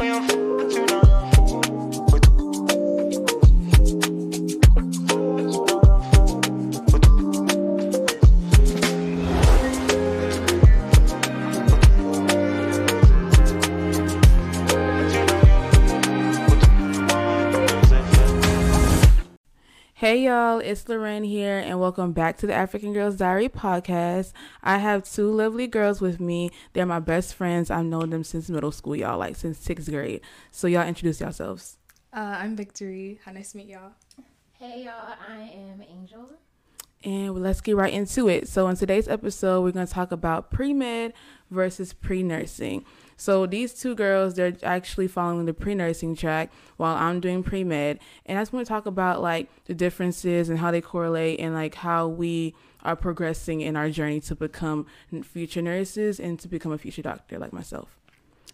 Hey y'all, it's Lorraine here, and welcome back to the African Girls Diary podcast. I have two lovely girls with me. They're my best friends. I've known them since middle school, y'all, like since sixth grade. So y'all introduce yourselves. Uh, I'm Victory. How nice to meet y'all. Hey y'all, I am Angel. And let's get right into it. So in today's episode, we're going to talk about pre med versus pre nursing. So these two girls, they're actually following the pre-nursing track while I'm doing pre-med. And I just want to talk about like the differences and how they correlate and like how we are progressing in our journey to become future nurses and to become a future doctor like myself.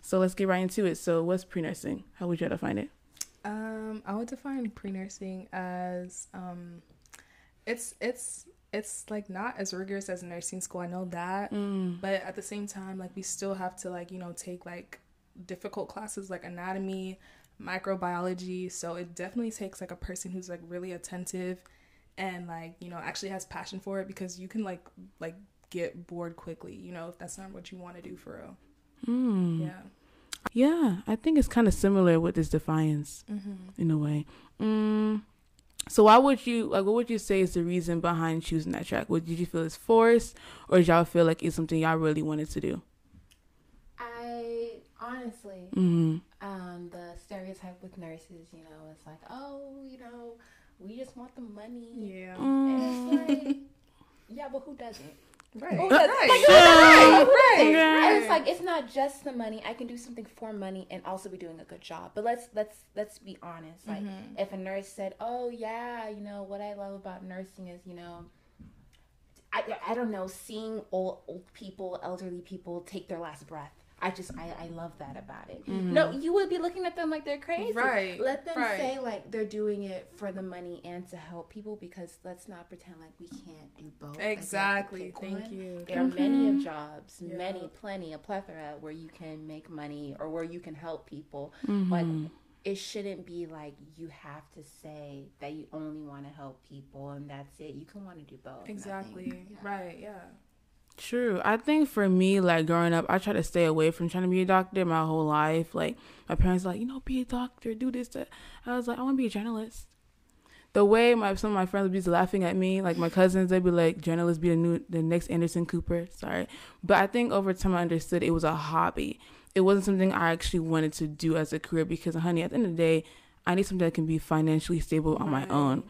So let's get right into it. So what's pre-nursing? How would you define it? Um, I would define pre-nursing as um, it's it's it's like not as rigorous as nursing school. I know that, mm. but at the same time, like we still have to like you know take like difficult classes like anatomy, microbiology. So it definitely takes like a person who's like really attentive and like you know actually has passion for it because you can like like get bored quickly. You know if that's not what you want to do for real. Mm. Yeah. Yeah, I think it's kind of similar with this defiance mm-hmm. in a way. Mm. So why would you like what would you say is the reason behind choosing that track? Would did you feel it's forced or did y'all feel like it's something y'all really wanted to do? I honestly mm-hmm. um the stereotype with nurses, you know, it's like, oh, you know, we just want the money. Yeah. Mm. And it's like yeah, but who doesn't? Right. right. right. right. right. And it's like it's not just the money. I can do something for money and also be doing a good job. But let's let's let's be honest. Like mm-hmm. if a nurse said, "Oh yeah, you know what I love about nursing is you know." I, I don't know, seeing old, old people, elderly people take their last breath I just I, I love that about it. Mm-hmm. No, you would be looking at them like they're crazy. Right. Let them right. say like they're doing it for the money and to help people because let's not pretend like we can't do both. Exactly. Thank one. you. There mm-hmm. are many of jobs, yeah. many, plenty, a plethora where you can make money or where you can help people. Mm-hmm. But it shouldn't be like you have to say that you only want to help people and that's it. You can want to do both. Exactly. Yeah. Right. Yeah. True. I think for me, like growing up, I try to stay away from trying to be a doctor my whole life. Like my parents, like you know, be a doctor, do this. That. I was like, I want to be a journalist. The way my some of my friends would be laughing at me, like my cousins, they'd be like, "Journalist, be the new, the next Anderson Cooper." Sorry, but I think over time I understood it was a hobby. It wasn't something I actually wanted to do as a career because, honey, at the end of the day, I need something that can be financially stable on my own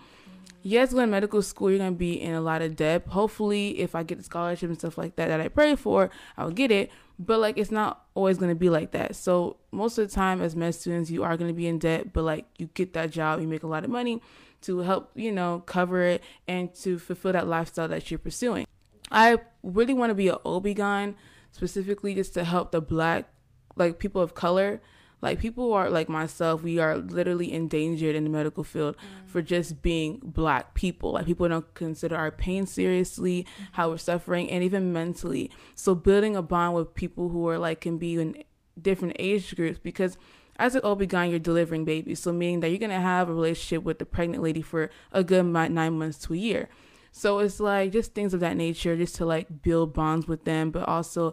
yes, going to medical school, you're going to be in a lot of debt. Hopefully, if I get the scholarship and stuff like that that I pray for, I'll get it. But like, it's not always going to be like that. So most of the time, as med students, you are going to be in debt. But like, you get that job, you make a lot of money to help, you know, cover it and to fulfill that lifestyle that you're pursuing. I really want to be an OB-GYN specifically just to help the black, like people of color like people are like myself, we are literally endangered in the medical field mm. for just being black people. Like people don't consider our pain seriously, mm-hmm. how we're suffering, and even mentally. So building a bond with people who are like can be in different age groups because as an OB-GYN, you're delivering babies. So meaning that you're going to have a relationship with the pregnant lady for a good nine months to a year. So it's like just things of that nature, just to like build bonds with them, but also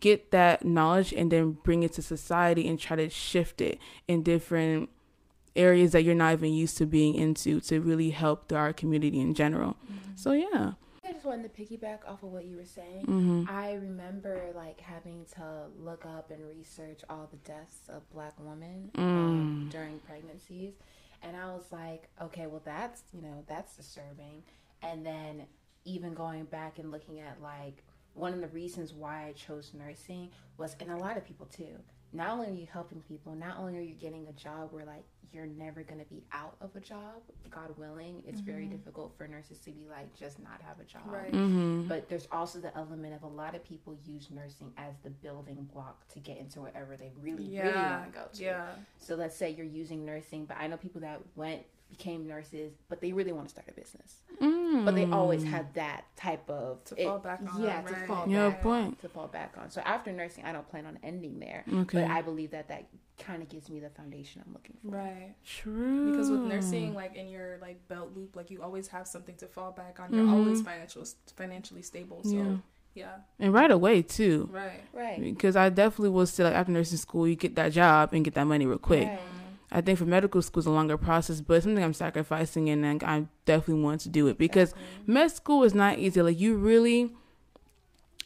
get that knowledge and then bring it to society and try to shift it in different areas that you're not even used to being into to really help our community in general. Mm-hmm. So yeah. I just wanted to piggyback off of what you were saying. Mm-hmm. I remember like having to look up and research all the deaths of black women um, mm. um, during pregnancies, and I was like, okay, well that's you know that's disturbing. And then even going back and looking at like one of the reasons why I chose nursing was, and a lot of people too, not only are you helping people, not only are you getting a job where like you're never going to be out of a job, God willing, it's mm-hmm. very difficult for nurses to be like just not have a job. Right. Mm-hmm. But there's also the element of a lot of people use nursing as the building block to get into whatever they really, yeah. really want to go to. Yeah. So let's say you're using nursing, but I know people that went became nurses, but they really want to start a business. Mm. But they always had that type of To fall back on, Yeah, to fall Yeah, back point. To fall back on. So after nursing, I don't plan on ending there. Okay. But I believe that that kind of gives me the foundation I'm looking for. Right. True. Because with nursing, like in your like belt loop, like you always have something to fall back on. You're Mhm. always financial financially stable. So Yeah. yeah, and right away too. right. Right. Because I definitely will say like after nursing school, you get that job and get that money real quick. Right. I think for medical school is a longer process, but it's something I'm sacrificing and like, I definitely want to do it because med school is not easy. Like you really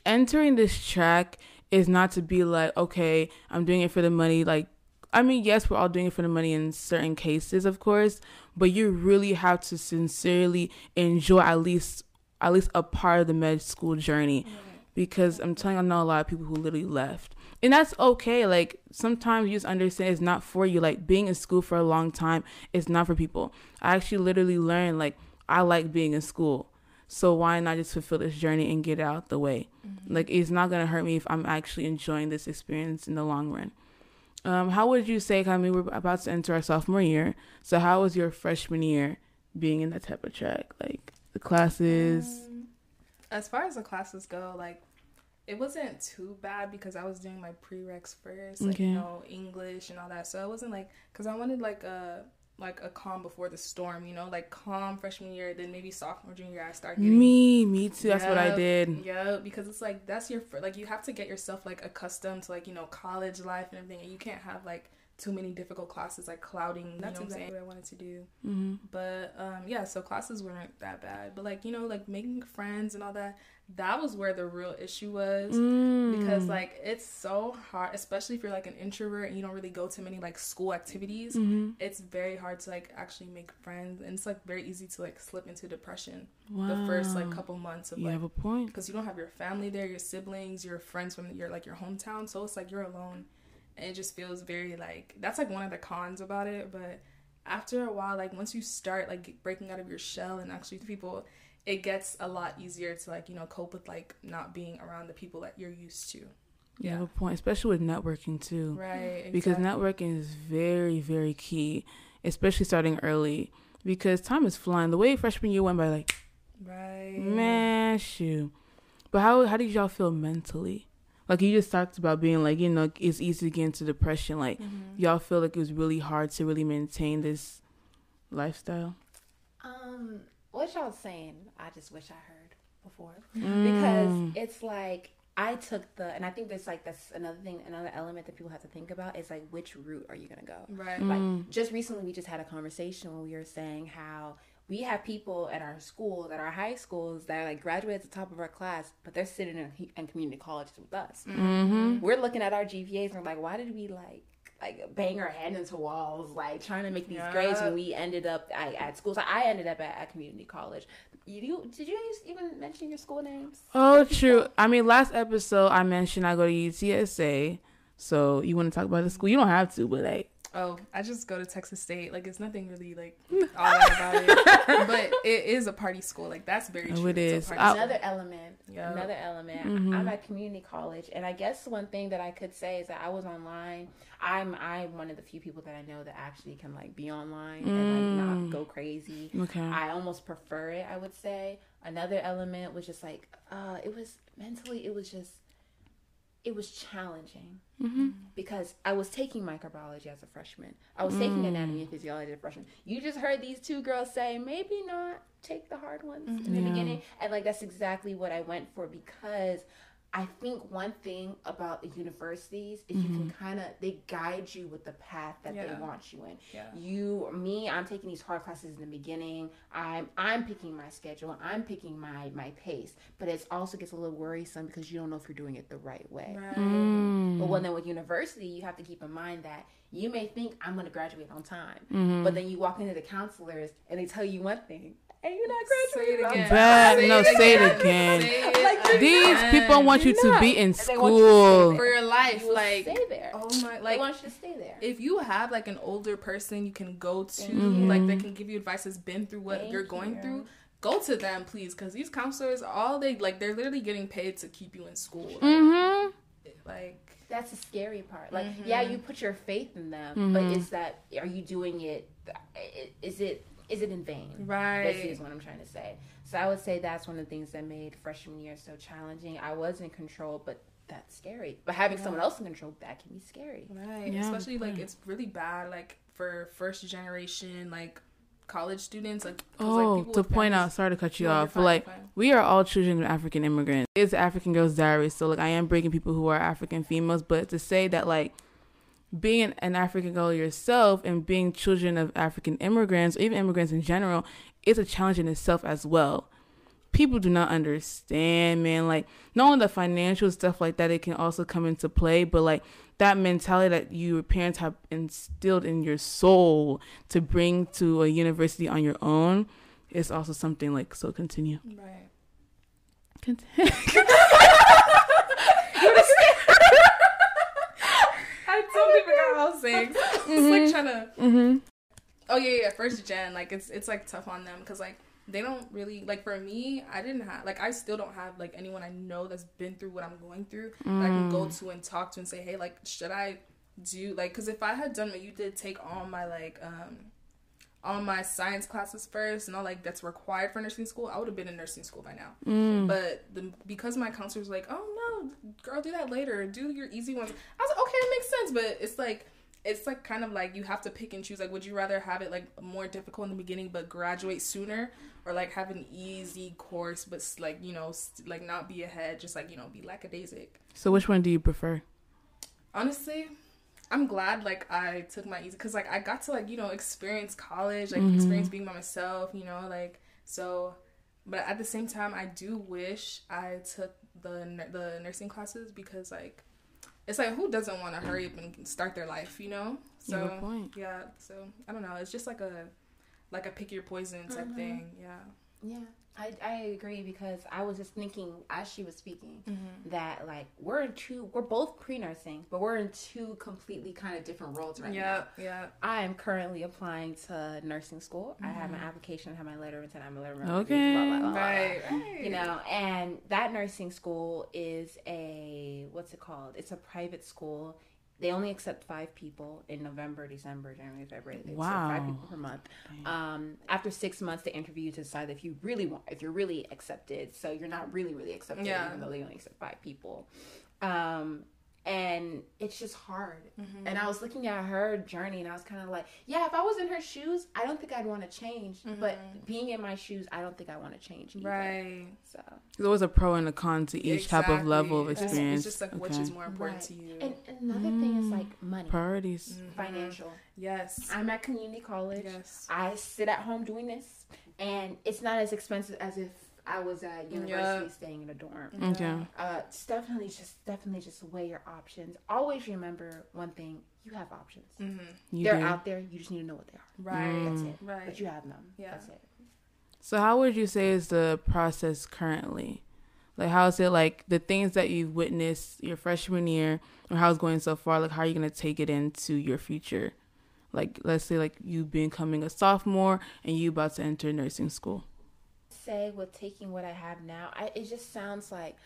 entering this track is not to be like, okay, I'm doing it for the money. Like, I mean, yes, we're all doing it for the money in certain cases, of course, but you really have to sincerely enjoy at least at least a part of the med school journey because I'm telling you, I know a lot of people who literally left. And that's okay. Like sometimes you just understand it's not for you. Like being in school for a long time is not for people. I actually literally learned like I like being in school. So why not just fulfill this journey and get out the way? Like it's not gonna hurt me if I'm actually enjoying this experience in the long run. Um, how would you say I mean, we're about to enter our sophomore year. So how was your freshman year being in that type of track? Like the classes. Um, as far as the classes go, like it wasn't too bad because I was doing my prereqs first, like Okay. you know English and all that. So it wasn't like because I wanted like a like a calm before the storm, you know, like calm freshman year. Then maybe sophomore junior year I start getting Me, me too. That's what I did. Yeah, because it's like that's your like you have to get yourself like accustomed to like you know college life and everything, and you can't have like too many difficult classes like clouding. That's know exactly what I wanted to do. hmm But um, yeah, so classes weren't that bad. But like you know, like making friends and all that, that was where the real issue was. Mm. Because like it's so hard, especially if you're like an introvert and you don't really go to many like school activities. Mhm. It's very hard to like actually make friends, and it's like very easy to like slip into depression wow. the first like couple months of You like have a point. because you don't have your family there, your siblings, your friends from your like your hometown. So it's like you're alone, and it just feels very like that's like one of the cons about it. But after a while, like once you start like breaking out of your shell and actually people, it gets a lot easier to like you know cope with like not being around the people that you're used to. Yeah. a point, especially with networking too. Right. Because networking is very, very key, especially starting early. Because time is flying. The way freshman year went by, like Right. man, shoot. But how how did y'all feel mentally? Like you just talked about being like you know it's easy to get into depression. Like Mhm. y'all feel like it was really hard to really maintain this lifestyle. Um, what y'all saying? I just wish I heard before Mm. because it's like I took the, and I think there's like that's another thing, another element that people have to think about is like which route are you gonna go? Right. Mm. Like just recently, we just had a conversation where we were saying how we have people at our schools, at our high schools, that are like graduate at the top of our class, but they're sitting in, in community colleges with us. Mm-hmm. We're looking at our GPAs and we're like, why did we like like bang our head into walls, like trying to make these Yeah. grades when we ended up at, at school? So I ended up at, at community college. You did you even mention your school names? Oh, true. I mean, last episode I mentioned I go to UTSA. So you want to talk about the school? You don't have to, but like, Oh, I just go to Texas State. Like it's nothing really like all that about it, but it is a party school. Like that's very Oh, true. it It's is. a party I- school. Another element. Yeah. Another element. Mhm. I'm at community college, and I guess one thing that I could say is that I was online. I'm I'm one of the few people that I know that actually can like be online and like Mm. not go crazy. okay. I almost prefer it. I would say another element was just like uh, it was mentally. It was just it was challenging mm-hmm. because I was taking microbiology as a freshman. I was taking Mm. anatomy and physiology as a freshman. You just heard these two girls say, maybe not take the hard ones in the Mm-hmm. Yeah. beginning. And like that's exactly what I went for because I think one thing about the universities is you can kind of they guide you with the path that Yeah. they want you in. Yeah. You, me, I'm taking these hard classes in the beginning. I'm I'm picking my schedule. I'm picking my my pace. But it also gets a little worrisome because you don't know if you're doing it the right way. Right. Mm. But when then with university, you have to keep in mind that you may think I'm going to graduate on time, Mm-hmm. but then you walk into the counselors and they tell you one thing, and you're not Say it graduating. on again. time. Bad. No, say it again. Say it Like, These again. people want you to be in And you school. for your life. You Like stay there. oh my, they like want you to stay there. if you have like an older person you can go to, Thank you. like they can give you advice that's been through what Thank you're going you. through. Go to them, please, because these counselors, all they like, they're literally getting paid to keep you in school. Like, Mm-hmm. like That's the scary part. Like, Mhm. yeah, you put your faith in them, Mhm. but is that are you doing it? Is it is it in vain? right. This is what I'm trying to say. So I would say that's one of the things that made freshman year so challenging. I was in control, but that's scary. But having Yeah. someone else in control, that can be scary. Right. Yeah, Especially like it's really bad like for first generation like college students like, Oh, people to point families- out, sorry to cut you No, you're off, but like we are all children of African immigrants. It's African Girls Diary, so like I am breaking people who are African females, but to say that like being an, an African girl yourself and being children of African immigrants, or even immigrants in general, is a challenge in itself as well. People do not understand, man. Like not only the financial stuff like that, it can also come into play, but like that mentality that your parents have instilled in your soul to bring to a university on your own is also something like so continue. Right. Continue. Totally forgot what I was saying. It's like trying to mm-hmm. Oh yeah, yeah, first gen like it's it's like tough on them cuz like they don't really like for me, I didn't have like I still don't have like anyone I know that's been through what I'm going through that I can go to and talk to and say, "Hey, like should I do like cuz if I had done what you did take all my like um all my science classes first and all like that's required for nursing school, I would have been in nursing school by now. Mm. But the, because my counselor was like, "Oh no, girl, do that later. Do your easy ones." I was like, "Okay, it makes sense." But it's like, it's like kind of like you have to pick and choose. Like, would you rather have it like more difficult in the beginning but graduate sooner, or like have an easy course but like you know st- like not be ahead, just like you know be lackadaisic. So which one do you prefer? Honestly. I'm glad like I took my easy because like I got to like you know experience college like Mhm. experience being by myself you know like so but at the same time I do wish I took the the nursing classes because like it's like who doesn't want to hurry up and start their life you know You so point. yeah so I don't know it's just like a like a pick your poison type Mhm. thing yeah Yeah, I, I agree because I was just thinking as she was speaking mm-hmm. that like we're in two, we're both pre nursing, but we're in two completely kind of different roles right yeah now. yeah yeah. I am currently applying to nursing school. I have Mm-hmm. application, I have my letter of intent, I have my letter of Okay. blah, blah, blah, blah, right blah. right You know, and that nursing school is a what's it called? It's a private school. They only accept five people in November, December, January, February. They accept five people per month. Um, after six months, they interview you to decide if you really want, if you're really accepted. So you're not really, really accepted, Yeah. even though they only accept five people. Um, and it's just hard. Mm-hmm. And I was looking at her journey, and I was kind of like, yeah, if I was in her shoes, I don't think I'd want to change. But being in my shoes, I don't think I want to change either. right So. There's always a pro and a con to each type of level of Exactly. It's just- experience. it's just like which is more important Right. to you And another thing is like money, priorities. Mhm. financial. yes I'm at community college. yes I sit at home doing this, and it's not as expensive as if I was at university Yeah. staying in a dorm. Okay. Uh, it's definitely just definitely just weigh your options. Always remember one thing: you have options. mm-hmm. You They're do. out there. You just need to know what they are. right That's it. right But you have them. Yeah. That's it. So how would you say is the process currently? Like how is it like the things that you've witnessed your freshman year or how it's going so far, like how are you gonna take it into your future? Like let's say like you becoming a sophomore and you about to enter nursing school. Say with taking what I have now, I, it just sounds like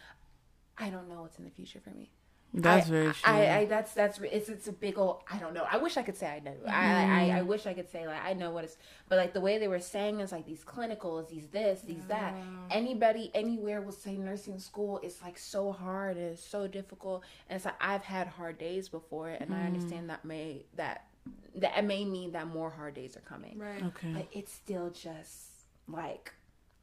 I don't know what's in the future for me. That's I, very true. I, I that's that's it's it's a big old I don't know. I wish I could say I know. I, I I mm-hmm. wish I could say like I know what it's. But like the way they were saying is like these clinicals, these this, these that. Mm-hmm. Anybody anywhere will say nursing school is like so hard and it's so difficult. And it's like I've had hard days before, and I mm-hmm. understand that may that that may mean that more hard days are coming. right okay. But it's still just like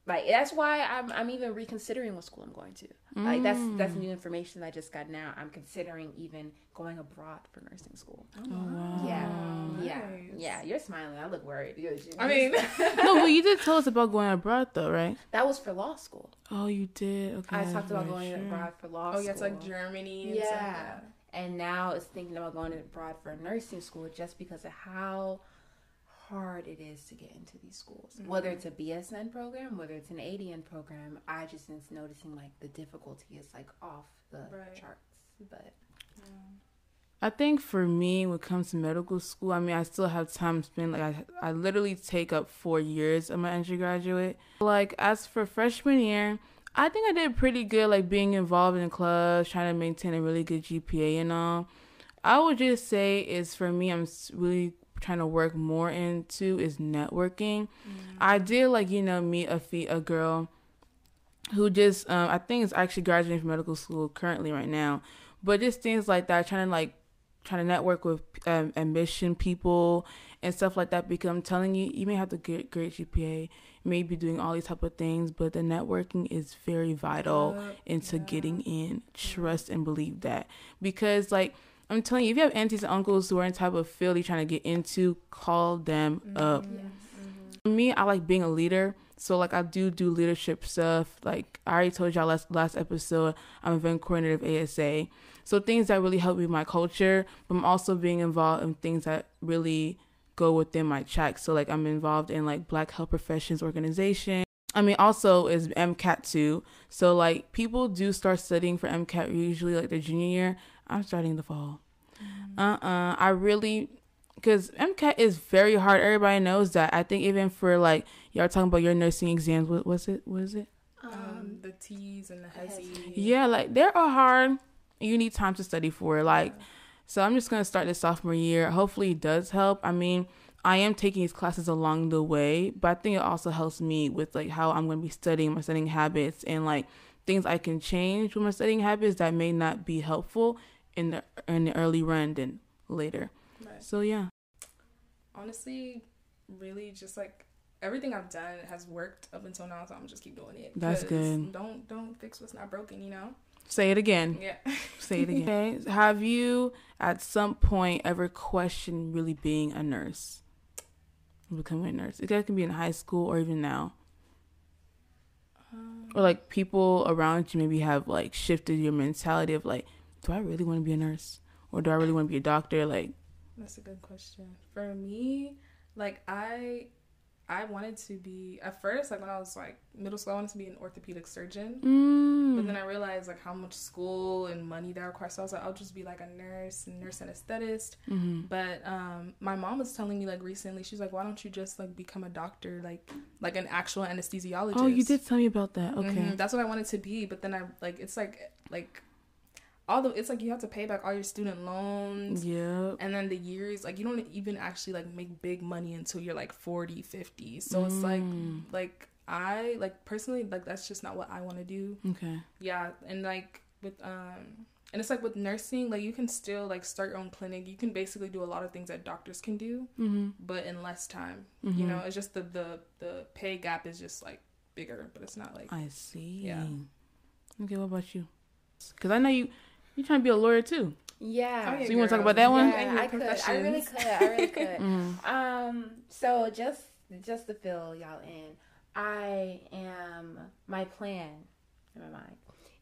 like that's why I'm I'm even reconsidering what school I'm going to. Like that's mm. that's new information I just got now. I'm considering even going abroad for nursing school. Oh, wow. Yeah. Yeah. nice. Yeah. You're smiling. I look worried. You're- I mean no, but you did tell us about going abroad though, right? that was for law school. Oh you did. Okay. I talked about going sure. abroad for law oh school. yeah it's like Germany and stuff like Yeah. that. And now it's thinking about going abroad for nursing school just because of how hard it is to get into these schools. Mm-hmm. Whether it's a BSN program, whether it's an ADN program, I just is noticing like the difficulty is like off the Right. charts. But I think for me, when it comes to medical school, I mean, I still have time spent. Like, I, I literally take up four years of my undergraduate. Like, as for freshman year, I think I did pretty good, like being involved in clubs, trying to maintain a really good GPA and all. I would just say is for me, I'm really trying to work more into is networking. Mm-hmm. I did like you know meet a fee- a girl who just um, I think is actually graduating from medical school currently right now, but just things like that, trying to like trying to network with um, admission people and stuff like that. Because I'm telling you, you may have to get great GPA, maybe doing all these type of things, but the networking is very vital uh, into yeah. getting in. Trust and believe that because like I'm telling you, if you have aunties and uncles who are in type of field you're trying to get into, call them mm-hmm. up. Mm-hmm. For me, I like being a leader. So like I do do leadership stuff. Like I already told y'all last last episode, I'm event coordinator of ASA. So things that really help me my culture, but I'm also being involved in things that really go within my track. So like I'm involved in like Black Health Professions Organization. I mean, also is MCAT too. So like people do start studying for MCAT usually like their junior year. I'm starting the fall. Mm-hmm. Uh uh I really, because MCAT is very hard. Everybody knows that. I think even for like, y'all talking about your nursing exams. What was it? What is it? Um, the TEAS and the HESI. Yeah, like they are a hard. You need time to study for it. Like, yeah. so I'm just gonna start this sophomore year. Hopefully, it does help. I mean, I am taking these classes along the way, but I think it also helps me with like how I'm gonna be studying my studying habits and like things I can change with my studying habits that may not be helpful in the in the early run than later. Right. So yeah. Honestly, really just like everything I've done has worked up until now, so I'm just keep doing it. That's good. Don't don't fix what's not broken, you know. Say it again. Yeah. Say it again. Okay. Have you at some point ever questioned really being a nurse? Becoming a nurse. It can be in high school or even now. Um, or like people around you maybe have like shifted your mentality of like do I really want to be a nurse or do I really want to be a doctor? Like, that's a good question. For me, like I I wanted to be at first, like when I was like middle school, I wanted to be an orthopedic surgeon. Mm. But then I realized like how much school and money that requires. So I was like, I'll just be like a nurse and nurse anesthetist. Mm-hmm. But um, my mom was telling me like recently, she's like, why don't you just like become a doctor, like like an actual anesthesiologist? Oh, you did tell me about that. Okay, mm-hmm. that's what I wanted to be. But then I like it's like like all the it's like you have to pay back all your student loans. Yeah and then the years like you don't even actually like make big money until you're like 40 50 so mm. it's like mm. like i like personally like that's just not what i want to do. Okay. Yeah and like with um and it's like with nursing like you can still like start your own clinic. You can basically do a lot of things that doctors can do mm-hmm. but in less time. Mm-hmm. you know it's just the the the pay gap is just like bigger but it's not like i see. Yeah. Okay what about you? Because i know you you trying to be a lawyer too? Yeah. Oh, so you want to talk about that one? Yeah, I could. I really could. I really could. mm. Um. So just just to fill y'all in, I am my plan in my mind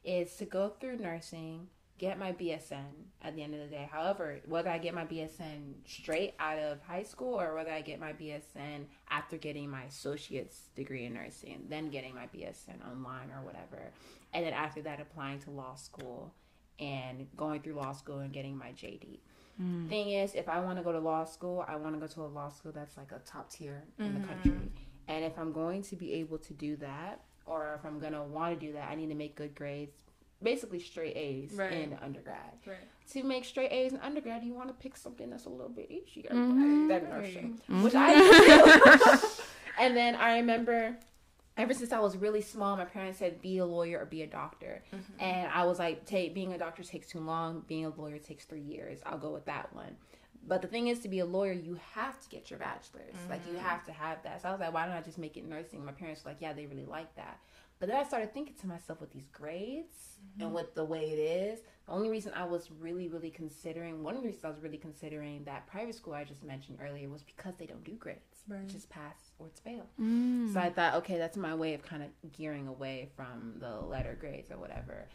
is to go through nursing, get my BSN at the end of the day. However, whether I get my BSN straight out of high school or whether I get my BSN after getting my associate's degree in nursing, then getting my BSN online or whatever, and then after that applying to law school and going through law school and getting my JD. Mm. Thing is, if I want to go to law school, I want to go to a law school that's like a top tier in mm-hmm. the country. And if I'm going to be able to do that, or if I'm gonna want to do that, I need to make good grades, basically straight A's right. in undergrad. Right. To make straight A's in undergrad, you want to pick something that's a little bit easier mm-hmm. than nursing, mm-hmm. which I do. and then I remember ever since I was really small, my parents said be a lawyer or be a doctor, mm-hmm. and I was like, take being a doctor takes too long, being a lawyer takes three years. I'll go with that one. But the thing is, to be a lawyer, you have to get your bachelor's. Mm-hmm. Like you mm-hmm. have to have that. So I was like, why don't I just make it nursing? My parents were like, yeah, they really like that. But then I started thinking to myself with these grades mm-hmm. and with the way it is. The only reason I was really, really considering one of the reasons I was really considering that private school I just mentioned earlier was because they don't do grades. Right. Just pass or it's fail. Mm. So I thought, okay, that's my way of kind of gearing away from the letter grades or whatever.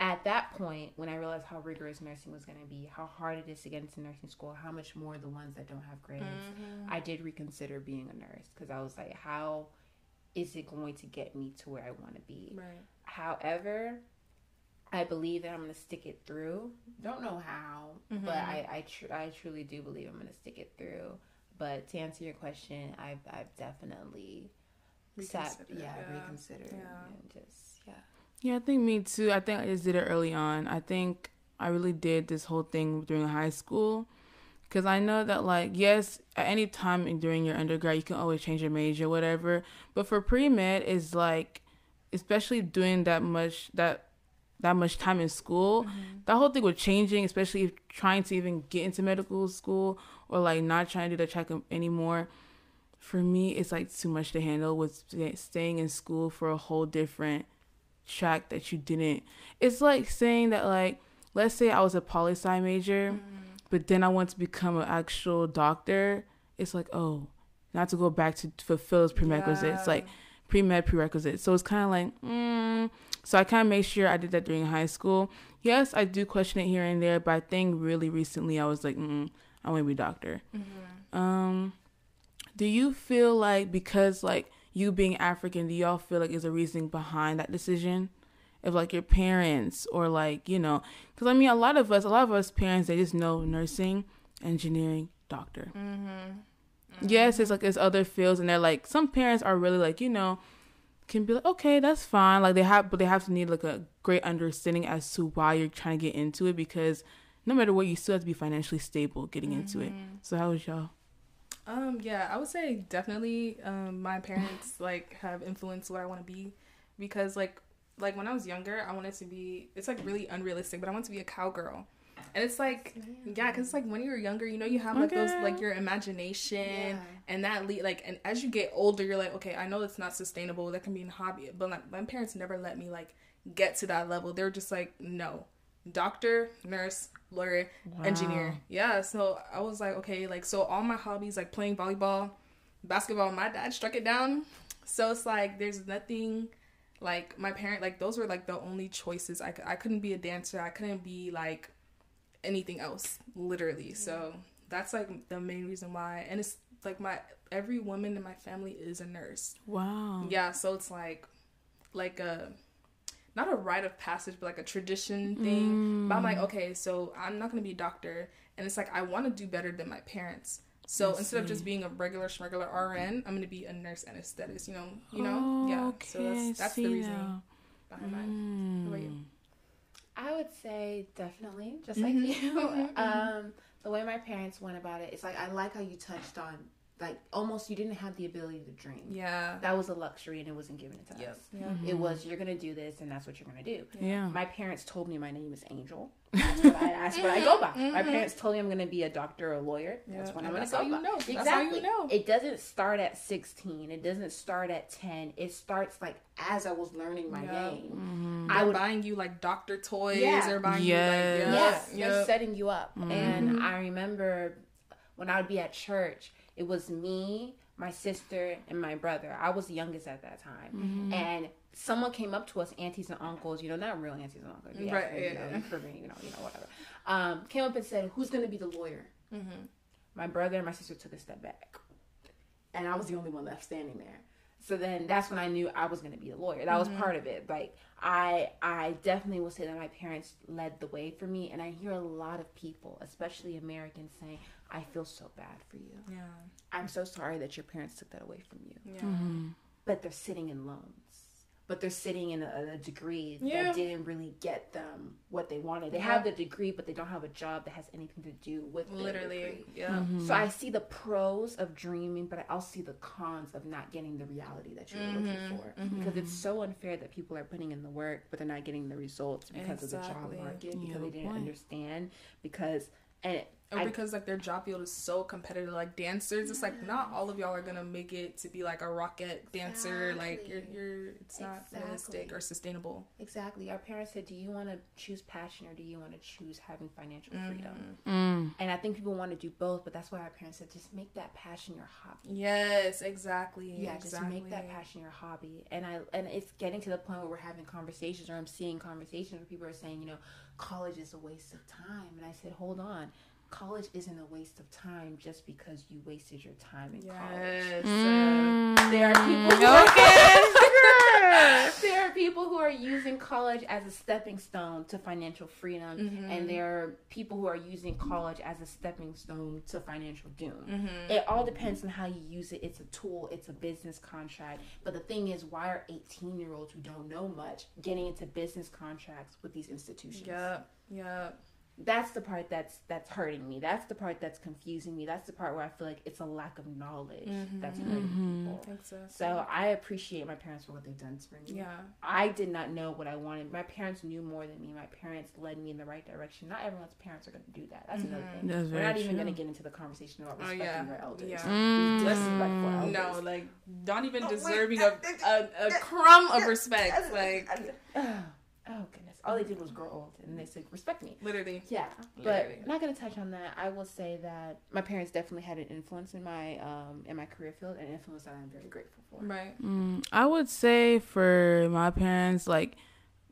At that point, when I realized how rigorous nursing was going to be, how hard it is to get into nursing school, how much more the ones that don't have grades, mm-hmm. I did reconsider being a nurse because I was like, how is it going to get me to where I want to be? Right. However, I believe that I'm going to stick it through. Don't know how, mm-hmm. but I I, tr- I truly do believe I'm going to stick it through. But to answer your question, I've I've definitely sat, yeah, yeah, reconsidered yeah. and just yeah. Yeah, I think me too. I think I just did it early on. I think I really did this whole thing during high school because I know that, like, yes, at any time during your undergrad, you can always change your major, whatever. But for pre med, is like, especially doing that much that that much time in school, mm-hmm. that whole thing with changing, especially trying to even get into medical school or like not trying to do the check anymore. For me, it's like too much to handle with staying in school for a whole different track that you didn't. It's like saying that like let's say I was a poli sci major, mm. but then I want to become an actual doctor. It's like oh, not to go back to fulfill those prerequisites yeah. like pre med prerequisites. So it's kind of like mm. so I kind of made sure I did that during high school. Yes, I do question it here and there, but I think really recently I was like mm, I want to be a doctor. Mm-hmm. Um, do you feel like because like you being African, do y'all feel like is a reason behind that decision? If like your parents or like you know, because I mean a lot of us, a lot of us parents, they just know nursing, engineering, doctor. Mm-hmm. Mm-hmm. Yes, it's like it's other fields, and they're like some parents are really like you know, can be like okay, that's fine. Like they have, but they have to need like a great understanding as to why you're trying to get into it because no matter what, you still have to be financially stable getting mm-hmm. into it. Mm-hmm. So how was y'all? Um, yeah, I would say definitely um, my parents like have influenced what I want to be because like like when I was younger, I wanted to be it's like really unrealistic, but I want to be a cowgirl. And it's like yeah, cuz it's like when you're younger, you know you have like okay. those like your imagination yeah. and that lead like and as you get older, you're like, okay, I know it's not sustainable. That can be a hobby. But like my parents never let me like get to that level. They're just like, no. Doctor, nurse, lawyer, wow. engineer. Yeah, so I was like, okay, like so all my hobbies like playing volleyball, basketball, my dad struck it down. So it's like there's nothing like my parent like those were like the only choices I I couldn't be a dancer. I couldn't be like anything else literally. So that's like the main reason why and it's like my every woman in my family is a nurse. Wow. Yeah, so it's like like a not a rite of passage, but like a tradition thing. Mm. But I'm like, mm. okay, so I'm not gonna be a doctor, and it's like I want to do better than my parents. So I instead see. of just being a regular regular RN, I'm gonna be a nurse anesthetist. You know, you know, oh, yeah. Okay. So that's, that's the reason now. behind mm. How about you? I would say definitely, just like mm-hmm. you. Mm-hmm. um, the way my parents went about it, it's like I like how you touched on like almost you didn't have the ability to dream. Yeah. That was a luxury and it wasn't given to yep. us. Yeah. Mm-hmm. It was you're gonna do this and that's what you're gonna do. Yeah. My parents told me my name is Angel. That's what I that's what I go by. Mm-hmm. My parents told me I'm gonna be a doctor or a lawyer. That's what I'm gonna go by. Know. Exactly. You know. It doesn't start at sixteen. It doesn't start at ten. It starts like as I was learning my yeah. game. Mm-hmm. I would buying you like doctor toys yeah. or buying yes. you like yeah. yes. Yep. They're setting you up. Mm-hmm. And I remember when I would be at church it was me, my sister, and my brother. I was the youngest at that time. Mm-hmm. And someone came up to us, aunties and uncles, you know, not real aunties and uncles, yeah, right? You know, for me, you know, you know, whatever. Um, came up and said, "Who's going to be the lawyer?" Mm-hmm. My brother and my sister took a step back, and I was the only one left standing there. So then that's when I knew I was going to be a lawyer. That was mm-hmm. part of it. Like I, I definitely will say that my parents led the way for me, and I hear a lot of people, especially Americans, saying, I feel so bad for you. Yeah. I'm so sorry that your parents took that away from you. Yeah. Mm-hmm. But they're sitting in loans. But they're sitting in a, a degree yeah. that didn't really get them what they wanted. They yeah. have the degree, but they don't have a job that has anything to do with literally. Degree. Yeah. Mm-hmm. So I see the pros of dreaming, but I also see the cons of not getting the reality that you're mm-hmm. looking for. Mm-hmm. Because it's so unfair that people are putting in the work, but they're not getting the results because exactly. of the job market, because they didn't point. understand. Because and it, or because like their job field is so competitive like dancers it's like not all of y'all are gonna make it to be like a Rockette dancer exactly. like you're you're it's not exactly. realistic or sustainable exactly our parents said do you want to choose passion or do you want to choose having financial mm-hmm. freedom mm. and i think people want to do both but that's why our parents said just make that passion your hobby yes exactly yeah exactly. just make that passion your hobby and i and it's getting to the point where we're having conversations or i'm seeing conversations where people are saying you know college is a waste of time and i said hold on college isn't a waste of time just because you wasted your time in yes. college. Mm. There are people. okay. there are people who are using college as a stepping stone to financial freedom, Mm-hmm. and there are people who are using college as a stepping stone to financial doom. Mm-hmm. It all depends on how you use it. It's a tool, it's a business contract. But the thing is, why are 18 year olds who don't know much getting into business contracts with these institutions? Yep. Yep. That's the part that's that's hurting me. That's the part that's confusing me. That's the part where I feel like it's a lack of knowledge that's hurting people. Exactly. So I appreciate my parents for what they've done for me. Yeah. I did not know what I wanted. My parents knew more than me. My parents led me in the right direction. Not everyone's parents are going to do that. That's another thing. That's We're very not even going to get into the conversation about Oh, respecting yeah. your elders. Yeah. Mm. Disrespect for elders. No, like not even Oh, deserving uh, of a, a crumb of respect. Like oh goodness, all they did was grow old, and they said respect me. literally. Yeah, but Literally. not gonna touch on that. I will say that my parents definitely had an influence in my um in my career field, an influence that I'm very grateful for. Right. Mm, I would say for my parents, like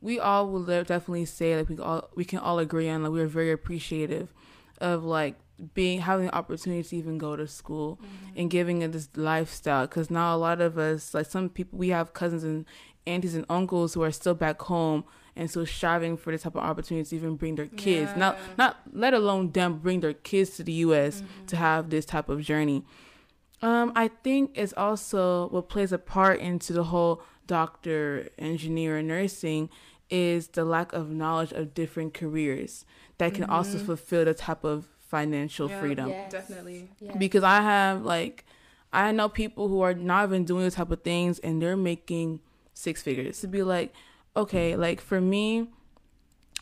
we all will definitely say like we all we can all agree on like we are very appreciative of like being having the opportunity to even go to school and giving it this lifestyle because now a lot of us like some people we have cousins and aunties and uncles who are still back home and so striving for this type of opportunity to even bring their kids not Yeah. not let alone them bring their kids to the us to have this type of journey um, I think it's also what plays a part into the whole doctor, engineer, nursing is the lack of knowledge of different careers that can also fulfill the type of financial Yeah. freedom. Yes. Definitely. Yeah. Because I have like, I know people who are not even doing this type of things and they're making six figures. To be like, okay, like for me,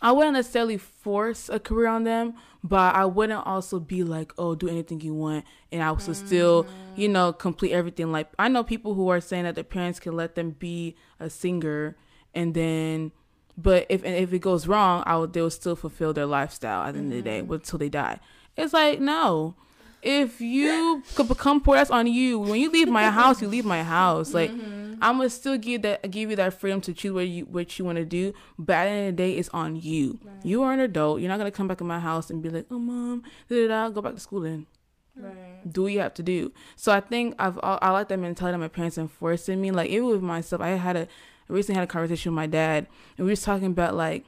I wouldn't necessarily force a career on them, but I wouldn't also be like, oh, do anything you want, and I also still, you know, complete everything. Like I know people who are saying that their parents can let them be a singer, and then, but if and if it goes wrong, I would they'll still fulfill their lifestyle at the end of the day mm-hmm. until they die. It's like no. If you could become poor, that's on you. When you leave my house, you leave my house. Like mm-hmm. I'm gonna still give that give you that freedom to choose what you what you want to do. But at the end of the day, it's on you. You are an adult. You're not gonna come back in my house and be like, "Oh, mom, da da da, go back to school then." Right. do what you have to do. So I think I've I like that mentality that my parents enforced in me. Like even with myself, I had a I recently had a conversation with my dad, and we was talking about like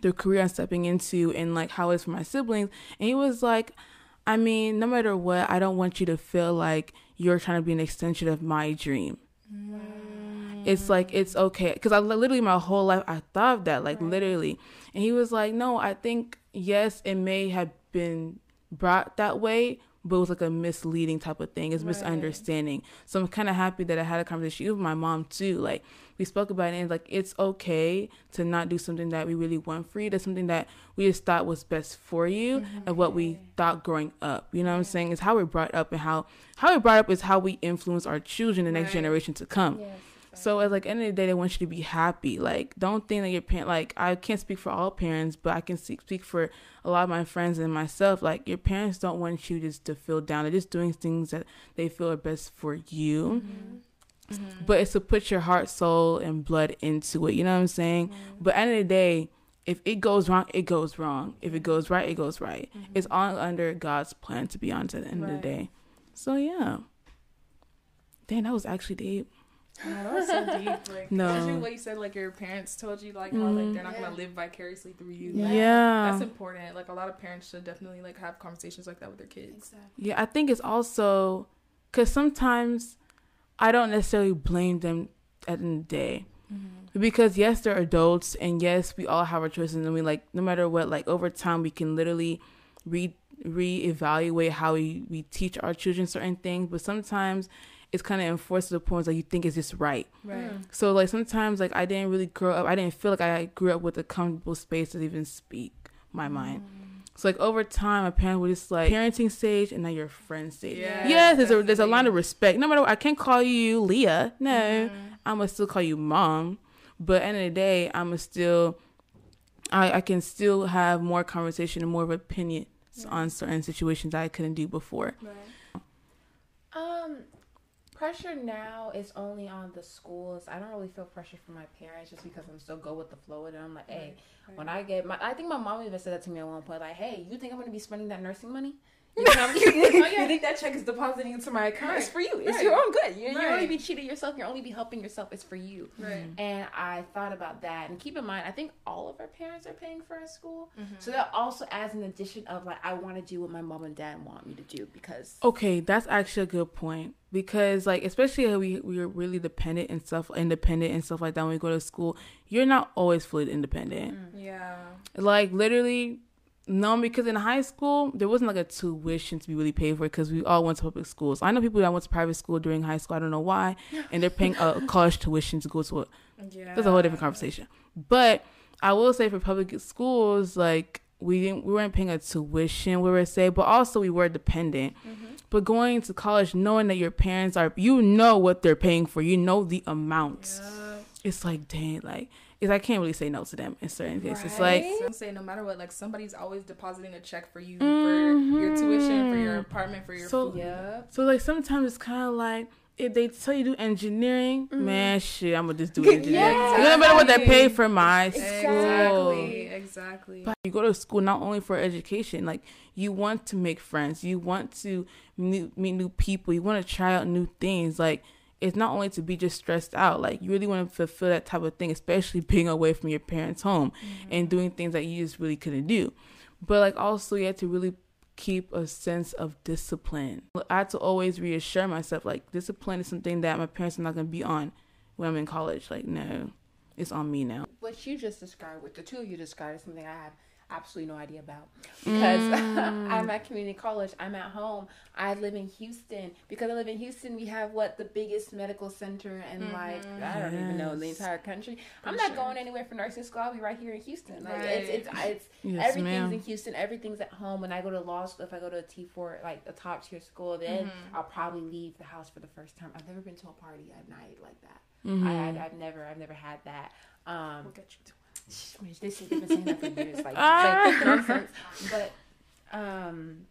the career I'm stepping into and like how it's for my siblings. And he was like, I mean, no matter what, I don't want you to feel like you're trying to be an extension of my dream. It's like it's okay because I literally my whole life I thought of that like literally, and he was like, no, I think yes, it may have been brought that way, but it was like a misleading type of thing. It's misunderstanding. So I'm kind of happy that I had a conversation with my mom too. Like we spoke about it, and like it's okay to not do something that we really want for you. That's something that we just thought was best for you mm-hmm. and what we thought growing up. You know what I'm saying? It's how we're brought up and how how we're brought up is how we influence our children, the next Right. generation to come. Yes. So at like end of the day, they want you to be happy. Like, don't think that your parent. Like, I can't speak for all parents, but I can speak speak for a lot of my friends and myself. Like, your parents don't want you just to feel down. They're just doing things that they feel are best for you. Mm-hmm. Mm-hmm. But it's to put your heart, soul, and blood into it. You know what I'm saying? Mm-hmm. But at the end of the day, if it goes wrong, it goes wrong. If it mm-hmm. goes right, it goes right. It's all under God's plan. To be on to the end of the day. So yeah. Dang, that was actually deep. No, that was so deep. Like, No. especially what you said, like your parents told you, like how like they're not gonna live vicariously through you. Like, Yeah. that's important. Like a lot of parents should definitely like have conversations like that with their kids. Yeah, I think it's also because sometimes I don't necessarily blame them at the end of the day. Mm-hmm. Because yes, they're adults, and yes, we all have our choices, and we like no matter what, like over time, we can literally re reevaluate how we we teach our children certain things. But sometimes it's kind of enforced to the point like you think it's just right. Right. So like sometimes like I didn't really grow up. I didn't feel like I grew up with a comfortable space to even speak my mind. Mm-hmm. So like over time, my parents were just like parenting stage and now you're friend stage. Yeah, yes, there's a there's a lot of respect. No matter what, I can't call you Leah. No, Mm-hmm. I'm gonna still call you mom. But end of the day, I'm gonna still, I I can still have more conversation and more of opinions on certain situations I couldn't do before. Right. Um, pressure now is only on the schools. I don't really feel pressure from my parents just because I'm still go with the flow it. I'm like, hey, when I get my, I think my mom even said that to me at one point, like, hey, you think I'm gonna be spending that nursing money? You, know, you, you, you think that check is depositing into my account? It's for you. It's Right. your own good. You, Right. You'll only be cheating yourself. You'll only be helping yourself. It's for you. Right. And I thought about that. And keep in mind, I think all of our parents are paying for our school. Mm-hmm. So that also adds an addition of like, I want to do what my mom and dad want me to do because. Okay, that's actually a good point because like especially how we we're really dependent and stuff independent and stuff like that when we go to school, you're not always fully independent. Yeah. Like literally no, because in high school there wasn't like a tuition to be really paid for because we all went to public schools. I know people that went to private school during high school. I don't know why, and they're paying a college tuition to go to a Yeah. that's a whole different conversation. But I will say for public schools, like we didn't we weren't paying a tuition, we were say, but also we were dependent. Mm-hmm. But going to college, knowing that your parents are, you know what they're paying for, you know the amounts. Yeah. It's like dang, like it's, I can't really say no to them in certain cases. Right? like So I'm saying no matter what, like somebody's always depositing a check for you for your tuition, for your mm-hmm. apartment, for your So- food. Yeah. so like sometimes it's kind of like. If they tell you to do engineering, mm-hmm. man, shit, I'm gonna just do Yeah, engineering. You know better what they pay for my school. Exactly. Exactly. But you go to school not only for education, like you want to make friends, you want to meet, meet new people, you want to try out new things. Like it's not only to be just stressed out, like you really want to fulfill that type of thing, especially being away from your parents' home mm-hmm. and doing things that you just really couldn't do. But like also you have to really keep a sense of discipline. I had to always reassure myself like discipline is something that my parents are not gonna be on when I'm in college. Like no, it's on me now. what you just described, what the two of you described, is something I have absolutely no idea about because I'm at community college. I'm at home. I live in Houston. Because I live in Houston, we have what the biggest medical center and like I don't even know the entire country. I'm not sure. going anywhere for nursing school. I'll be right here in Houston. Like Right. it's it's it's Yes, everything's ma'am. in Houston. Everything's at home. When I go to law school, if I go to a T four like a top tier school, then I'll probably leave the house for the first time. I've never been to a party at night like that. Mm-hmm. I, I, I've never I've never had that. Um, We'll get you to This they've been saying like, Ah. like. But um,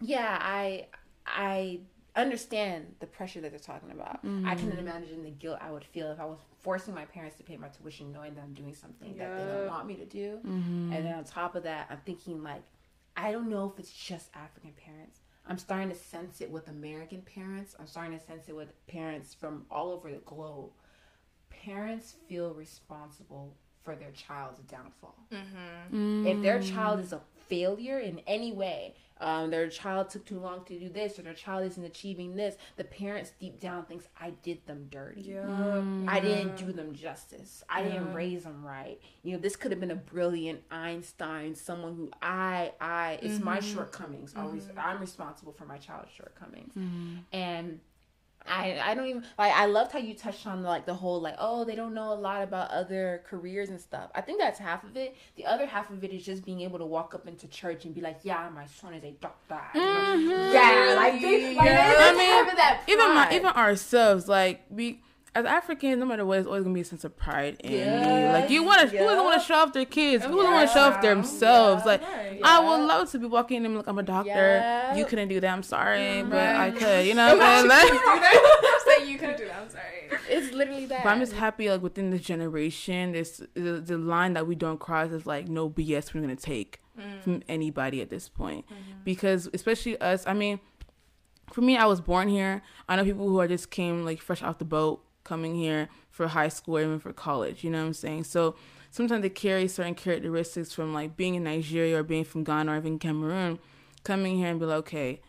yeah, I I understand the pressure that they're talking about. I can imagine the guilt I would feel if I was forcing my parents to pay my tuition, knowing that I'm doing something that they don't want me to do. Mm-hmm. And then on top of that, I'm thinking like, I don't know if it's just African parents. I'm starting to sense it with American parents. I'm starting to sense it with parents from all over the globe. Parents feel responsible for their child's downfall. Mm-hmm. If their child is a failure in any way, um, their child took too long to do this, or their child isn't achieving this, the parents deep down thinks I did them dirty. Yeah. I didn't do them justice. I didn't raise them right. You know, this could have been a brilliant Einstein, someone who I, I, it's my mm-hmm. shortcomings. Always, mm-hmm. I'm responsible for my child's shortcomings, and. I, I don't even like I loved how you touched on like the whole like oh they don't know a lot about other careers and stuff. I think that's half of it. The other half of it is just being able to walk up into church and be like, yeah, my son is a doctor. Mm-hmm. Yeah, like, they, like Yeah. I mean, that even my even ourselves like we as Africans, no matter what, there's always gonna be a sense of pride in Yeah. you. Like you want to, who doesn't want to show off their kids? Who doesn't want to show off themselves? Yeah. Like Right. I would love to be walking in and look, I'm a doctor. Yeah. You couldn't do that. I'm sorry, but Right. I could. You know, what I'm saying? Like, Say you couldn't do that. I'm sorry. It's literally that. But I'm just happy, like within this generation, this the, the line that we don't cross is like no BS we're gonna take mm. from anybody at this point, mm-hmm. because especially us. I mean, for me, I was born here. I know people who are just came like fresh off the boat, coming here for high school or even for college. You know what I'm saying? So sometimes they carry certain characteristics from like being in Nigeria or being from Ghana or even Cameroon, coming here and be like, okay,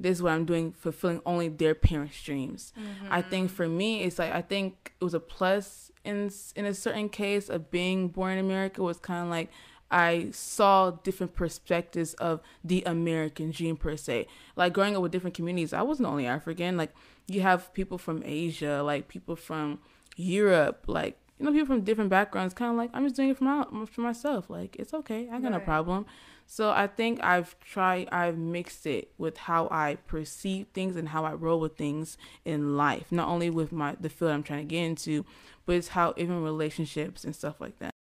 this is what I'm doing, fulfilling only their parents' dreams. I mm-hmm. think for me, it's like I think it was a plus in in a certain case of being born in America was kind of like I saw different perspectives of the American dream per se. Like growing up with different communities, I wasn't only African. Like you have people from Asia, like people from Europe, like you know people from different backgrounds. Kind of like I'm just doing it for my for myself. Like it's okay, I got no problem. So I think I've tried, I've mixed it with how I perceive things and how I roll with things in life. Not only with my the field I'm trying to get into, but it's how even relationships and stuff like that.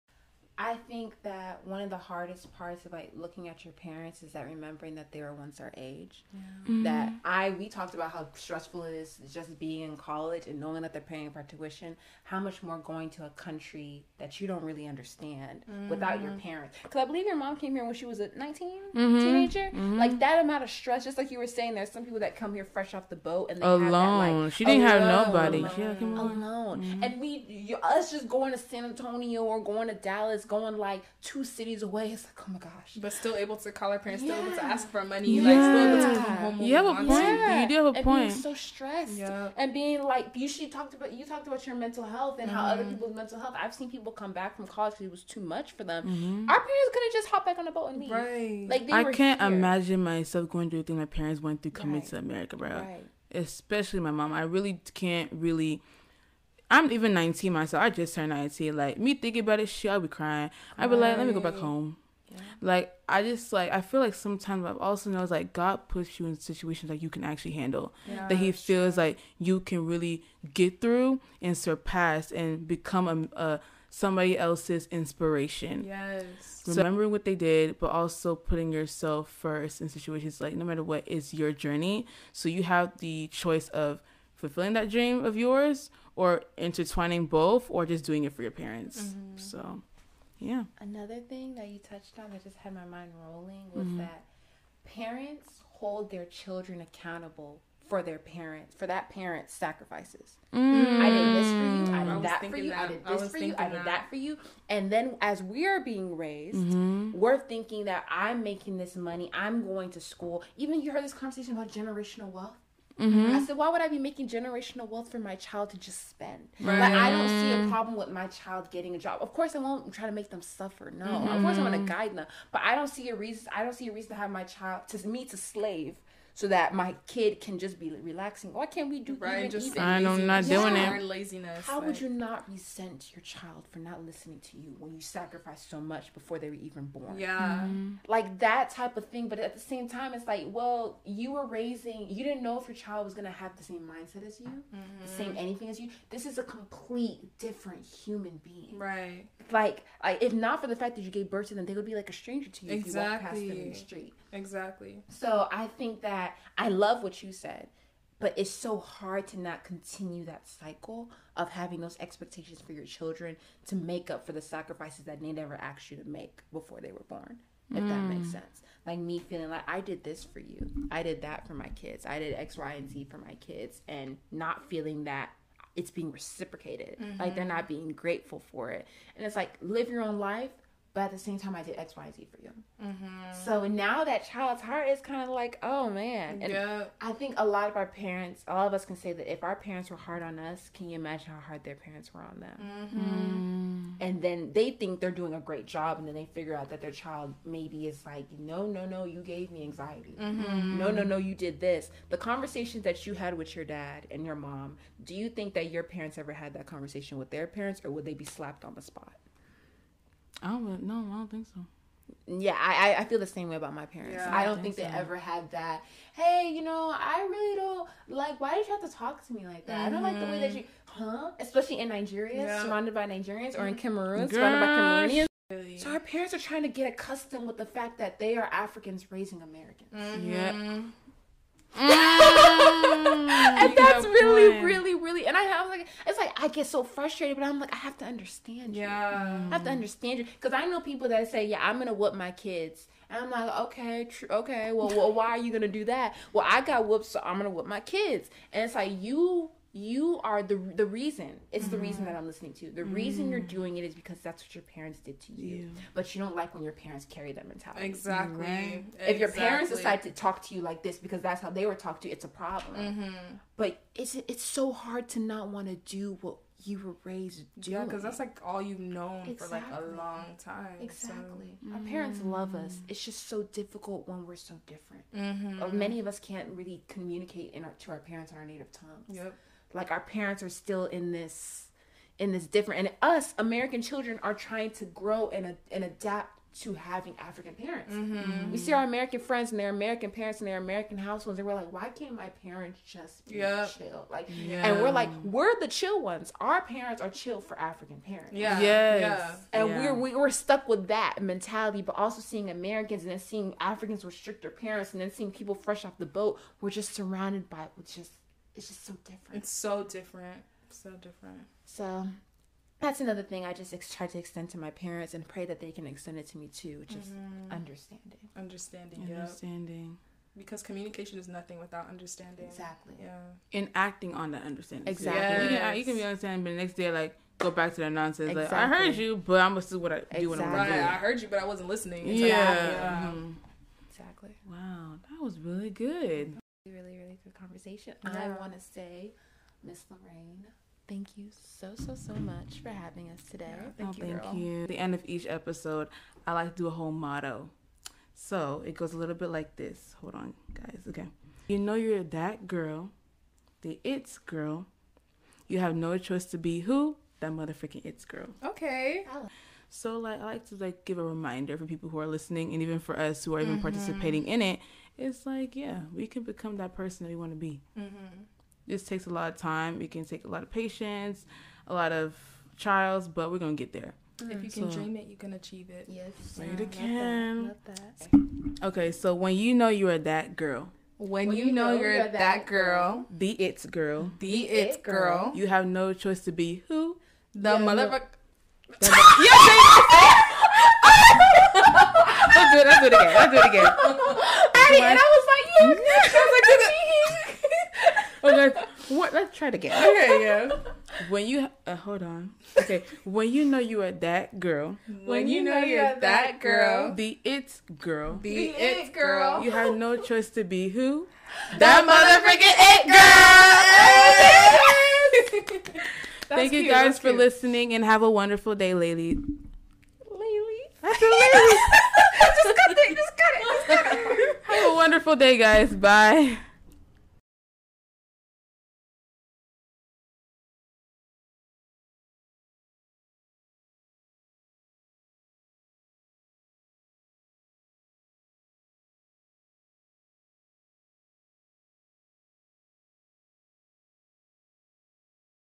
I think that one of the hardest parts of like looking at your parents is that remembering that they were once our age. Mm-hmm. That I we talked about how stressful it is just being in college and knowing that they're paying for tuition. How much more going to a country that you don't really understand without your mm-hmm. parents? Because I believe your mom came here when she was a 19 mm-hmm. teenager. Like that amount of stress, just like you were saying, there's some people that come here fresh off the boat and they have that, Alone. like, she didn't have nobody. alone She had come on. alone. And we, you, us just going to San Antonio or going to Dallas, going like two cities away. It's like, oh my gosh. But still able to call our parents, still able to ask for money, like still able to come home. when You have a point. to. You do have a and point. being so stressed. Yeah. And being like, you she talked about you talked about your mental health and how Mm-hmm. other people's mental health. I've seen people come back from college because it was too much for them. Mm-hmm. Our parents could have just hopped back on the boat and leave. Right. Like they I were can't here. imagine myself going through the thing my parents went through coming Right. to America, bro. Right. Especially my mom. I really can't really. I'm even 19 myself. I just turned 19. Like me thinking about it, shit, I'll be crying. I'd be like, let me go back home. Yeah. Like I just like I feel like sometimes I've also knows like God puts you in situations that you can actually handle. Yeah, that He feels true. like you can really get through and surpass and become a, a somebody else's inspiration. Yes. remembering what they did, but also putting yourself first in situations like no matter what is your journey. So you have the choice of fulfilling that dream of yours or intertwining both or just doing it for your parents. Mm-hmm. So yeah. Another thing that you touched on that just had my mind rolling was Mm-hmm. that parents hold their children accountable for their parents, for that parent's sacrifices. Mm. I did this for you, I I did was that for thinking you, I did this was for you, I did that. that for you. And then as we're being raised, Mm-hmm. we're thinking that I'm making this money, I'm going to school. Even you heard this conversation about generational wealth. Mm-hmm. I said, why would I be making generational wealth for my child to just spend? Like, I don't see a problem with my child getting a job. Of course, I won't try to make them suffer. No, of course, I want to guide them. But I don't see a reason. I don't see a reason to have my child to me to slave so that my kid can just be relaxing. Why can't we do Right, even, just even I know, I'm not laziness. doing Yeah. it. Laziness. how would you not resent your child for not listening to you when you sacrificed so much before they were even born? Yeah. Mm-hmm. Like that type of thing. But at the same time, it's like, well, you were raising, you didn't know if your child was going to have the same mindset as you, the same anything as you. This is a complete different human being. Right. Like, like, if not for the fact that you gave birth to them, they would be like a stranger to you if you walk past them in Exactly. the street. Exactly. So I think that I love what you said, but it's so hard to not continue that cycle of having those expectations for your children to make up for the sacrifices that they never asked you to make before they were born. If that makes mm. sense. Like me feeling like I did this for you. I did that for my kids. I did X, Y, and Z for my kids and not feeling that it's being reciprocated. Like they're mm-hmm. not being grateful for it. And it's like live your own life, but at the same time I did X, Y, Z and Z for you. Mm-hmm. So now that child's heart is kind of like, oh man. And yeah. I think a lot of our parents, all of us can say that if our parents were hard on us, can you imagine how hard their parents were on them? Mm-hmm. Mm. And then they think they're doing a great job, and then they figure out that their child maybe is like, no, no, no, you gave me anxiety. Mm-hmm. No, no, no, you did this. The conversations that you had with your dad and your mom, do you think that your parents ever had that conversation with their parents, or would they be slapped on the spot? I don't no, I don't think so. Yeah, I, I- I feel the same way about my parents. Yeah, I I don't think think, they so. ever had that. Hey, you know, I really don't like. Why did you have to talk to me like that? I don't like the way that mm-hmm. you, huh? Especially in Nigeria, Yeah. surrounded by Nigerians, or in mm-hmm. Cameroon, surrounded by Cameroonians. Really. So our parents are trying to get accustomed with the fact that they are Africans raising Americans, Yeah. Mm-hmm. Mm-hmm. and that's really, point. really, really. And I have like, it's like I get so frustrated, but I'm like, I have to understand you. Yeah. I have to understand you because I know people that say, "Yeah, I'm gonna whoop my kids," and I'm like, "Okay, tr- okay. Well, well, why are you gonna do that?" Well, I got whooped, so I'm gonna whoop my kids. And it's like you, you are the the reason. It's the reason that mm-hmm. I'm listening to. You. The reason you're mm-hmm. doing it is because that's what your parents did to you. Yeah. But you don't like when your parents carry that mentality. Exactly. Right. If your parents decide to talk to you like this because that's how they were talked to, it's a problem. Mm-hmm. But it's it's so hard to not want to do what you were raised doing. Yeah, because that's like all you've known for like a long time. so- Exactly. Our parents love us. It's just so difficult when we're so different. Mm-hmm. Many of us can't really communicate in our, to our parents in our native tongues. Yep. Like our parents are still in this in this different and us American children are trying to grow and, a, and adapt to having African parents. Mm-hmm. We see our American friends and their American parents and their American households, and we're like, why can't my parents just be Yep. chill? Like, Yeah. and we're like, we're the chill ones. Our parents are chill for African parents. Yeah. Yes. Yeah. And Yeah. we're we we're stuck with that mentality, but also seeing Americans and then seeing Africans with stricter parents, and then seeing people fresh off the boat. We're just surrounded by it's just it's just so different. It's so different. So different. So that's another thing I just ex- try to extend to my parents and pray that they can extend it to me too, which is understanding. Understanding. Yeah. Understanding. Because communication is nothing without understanding. Exactly. Yeah. And acting on that understanding. too. Exactly. You, can, you can be understanding, but the next day, like, go back to that nonsense. Exactly. Like, I heard you, but I'm going to do what I do what I'm Right. going I heard you, but I wasn't listening. do. It's like, Yeah. yeah. Mhm. Exactly. Wow. That was really good. Really, really good conversation. Yeah. I want to say, Miss Lorraine, thank you so so so much for having us today. Yeah. Thank oh, you, thank girl. you. At the end of each episode, I like to do a whole motto. So it goes a little bit like this. Hold on, guys. Okay. You know you're that girl, the it's girl. You have no choice to be who? That motherfucking it's girl. Okay. So like I like to like give a reminder for people who are listening and even for us who are Mm-hmm. even participating in it. It's like, yeah, we can become that person that we want to be. Mm-hmm. This takes a lot of time. It can take a lot of patience, a lot of trials, but we're gonna get there. If you can So- dream it, you can achieve it. Yes, Right love again. That, love that. Okay, so when you know you are that girl, When, you, know, you're, that girl, the it's girl, the it girl, you have no choice to be who? the Yeah, motherfucker. Let's do it. Let's do it again. Let's do it again. Hey, and I was like, Okay, what? Let's try it again. Okay, yeah. When you uh, hold on. Okay, when you know you are that girl, When you know you're that girl, the it's girl, the it girl, you have no choice to be who? that motherfucking it girl. Thank you cute, guys for cute. listening and have a wonderful day, lady. Laylee. That's a lady. just cut it. Just cut it. Just cut it. have a wonderful day, guys. Bye.